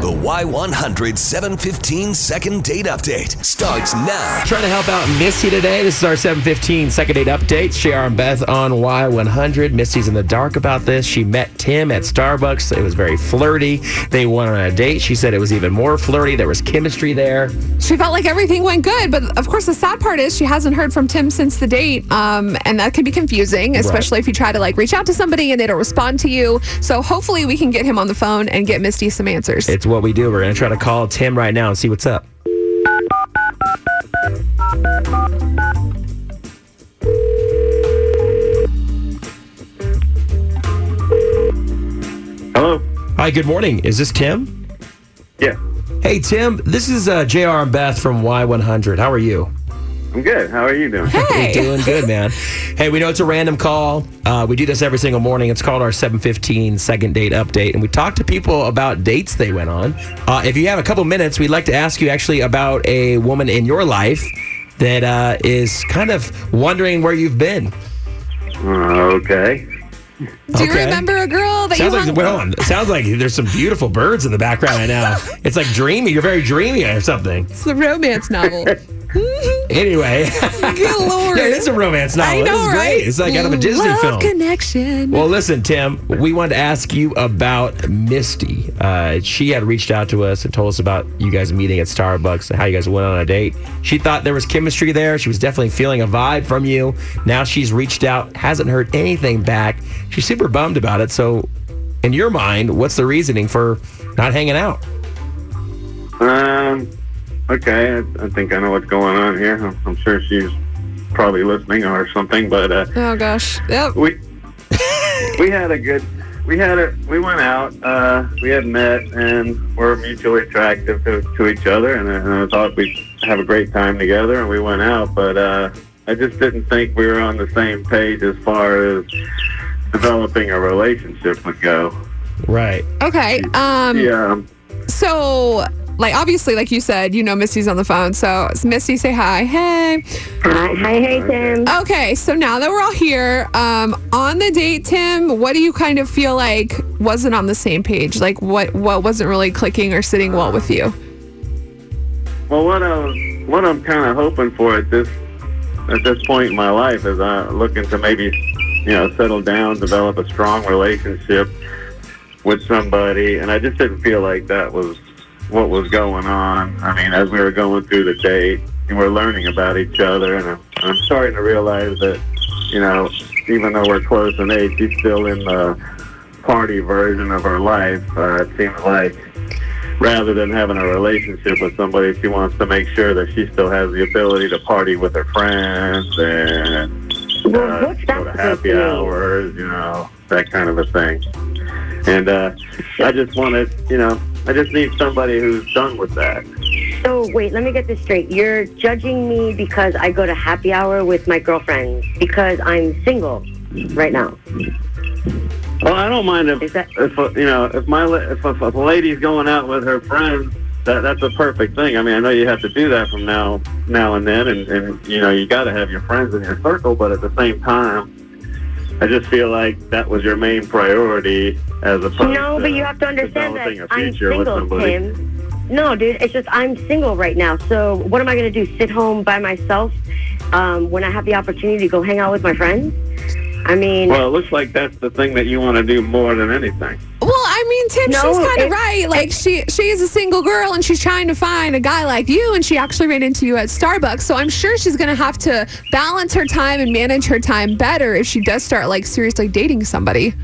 The Y100 715 second date update starts now. Trying to help out Misty today. This is our 715 second date update. JR and Beth on Y100. Misty's in the dark about this. She met Tim at Starbucks. It was very flirty. They went on a date. She said it was even more flirty. There was chemistry there. She felt like everything went good, but of course, the sad part is she hasn't heard from Tim since the date, um, and that can be confusing, especially if you try to like reach out to somebody and they don't respond to you. So hopefully, we can get him on the phone and get Misty some answers. It's what we do. We're going to try to call Tim right now and see what's up. Hello. Hi, good morning. Is this Tim? Yeah, Hey, Tim. This is uh, JR and Beth from Y100. How are you? I'm good. How are you doing? hey, Doing good, man. Hey, we know it's a random call. Uh, we do this every single morning. It's called our 715 second date update. And we talk to people about dates they went on. Uh, if you have a couple minutes, we'd like to ask you actually about a woman in your life that uh, is kind of wondering where you've been. Uh, okay. do you okay. remember a girl that Sounds you like, hung- well, it sounds like there's some beautiful birds in the background right now. It's like dreamy. You're very dreamy or something. It's a romance novel. Anyway, Good lord. yeah, it's a romance novel. I know, this is great. right? It's like out of a Disney Love film. connection. Well, listen, Tim, we wanted to ask you about Misty. Uh, she had reached out to us and told us about you guys meeting at Starbucks and how you guys went on a date. She thought there was chemistry there. She was definitely feeling a vibe from you. Now she's reached out, hasn't heard anything back. She's super bummed about it. So, in your mind, what's the reasoning for not hanging out? Um. Okay. I, I think I know what's going on here. I'm, I'm sure she's probably listening or something. But uh, oh gosh. Yep. we we had a good. We had a. We went out. Uh, we had met and we're mutually attractive to, to each other, and, I- and I thought we'd have a great time together. And we went out, but uh, I just didn't think we were on the same page as far as developing a relationship would go. Right. Okay. Um. Yeah. So, like, obviously, like you said, you know Misty's on the phone. So, Misty, say hi. Hey. Hi, hi, hey, Tim. Okay. So now that we're all here, um, on the date, Tim, what do you kind of feel like wasn't on the same page? Like, what what wasn't really clicking or sitting well with you? Well, what I was, what I'm kind of hoping for at this at this point in my life is I'm looking to maybe you know settle down, develop a strong relationship with somebody, and I just didn't feel like that was what was going on. I mean, as we were going through the date, and we're learning about each other, and I'm, I'm starting to realize that you know, even though we're close in age, she's still in the party version of her life. Uh, it seems like rather than having a relationship with somebody, she wants to make sure that she still has the ability to party with her friends and Well, uh, what's go that to happy hours, you know, that kind of a thing. And uh, I just wanted, you know, I just need somebody who's done with that. So, wait, let me get this straight. You're judging me because I go to happy hour with my girlfriends because I'm single right now. Well, I don't mind if, that- if uh, you know, if my if, if a lady's going out with her friends, that that's a perfect thing. I mean, I know you have to do that from now now and then, and and you know, you got to have your friends in your circle, but at the same time, I just feel like that was your main priority as opposed No, to but you have to understand developing that a I'm future single. Tim. No, dude, it's just I'm single right now. So, what am I going to do? Sit home by myself um, when I have the opportunity to go hang out with my friends? I mean, Well, it looks like that's the thing that you want to do more than anything. Well, I mean, Tim, No, she's kind of right. Like she she is a single girl and she's trying to find a guy like you, and she actually ran into you at Starbucks. So I'm sure she's gonna have to balance her time and manage her time better if she does start like seriously dating somebody.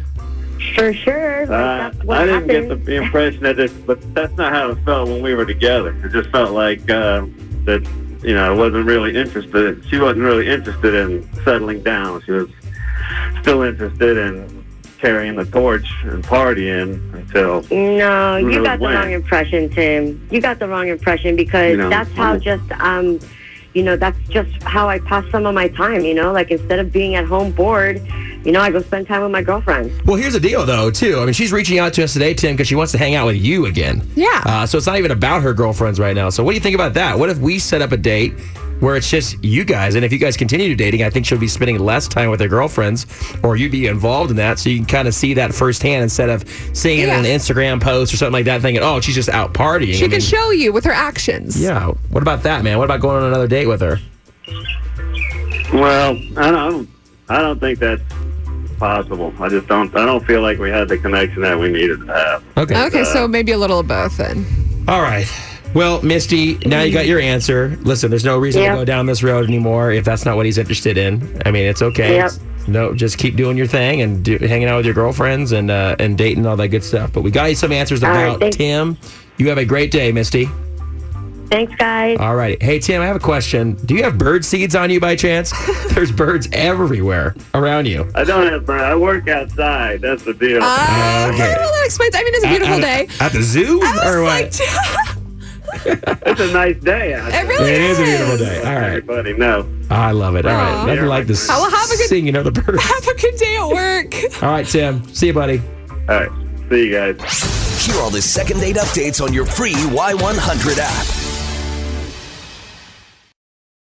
For sure. Uh, I didn't happens. get the impression that this, but that's not how it felt when we were together. It just felt like uh, that, you know, I wasn't really interested. She wasn't really interested in settling down. She was still interested in carrying the torch and partying until. No, you got the wrong impression, Tim. You got the wrong impression because You know, that's how just um, you know, that's just how I pass some of my time. You know, like instead of being at home bored, you know, I go spend time with my girlfriend. Well, here's the deal, though, too. I mean, she's reaching out to us today, Tim, because she wants to hang out with you again. Yeah. Uh, so it's not even about her girlfriends right now. So what do you think about that? What if we set up a date where it's just you guys. And if you guys continue dating, I think she'll be spending less time with her girlfriends, or you'd be involved in that, so you can kind of see that firsthand instead of seeing it Yeah. in an Instagram post or something like that, thinking, "Oh, she's just out partying." She I can mean, show you with her actions. Yeah. What about that, man? What about going on another date with her? Well, I don't. I don't think that's possible. I just don't. I don't feel like we had the connection that we needed to have. Okay. Okay, so maybe a little of both then. All right. Well, Misty, now you got your answer. Listen, there's no reason Yeah. to go down this road anymore if that's not what he's interested in. I mean, it's okay. Yep. No, just keep doing your thing and do, hanging out with your girlfriends and uh, and dating and all that good stuff. But we got you some answers about thanks. Tim. You have a great day, Misty. Thanks, guys. All right. Hey, Tim, I have a question. Do you have bird seeds on you by chance? There's birds everywhere around you. I don't have. Birds. I work outside. That's the deal. Uh, Okay. Well, that explains. I mean, it's a beautiful At- day. At the zoo? I or what? like, it's a nice day. Out it there. really it is a beautiful day. All right. Everybody No, I love it. All right. Aw. Nothing like this I will have a good- singing of the birds. Have a good day at work. All right, Tim. See you, buddy. All right. See you guys. Hear all the second date updates on your free Y100 app.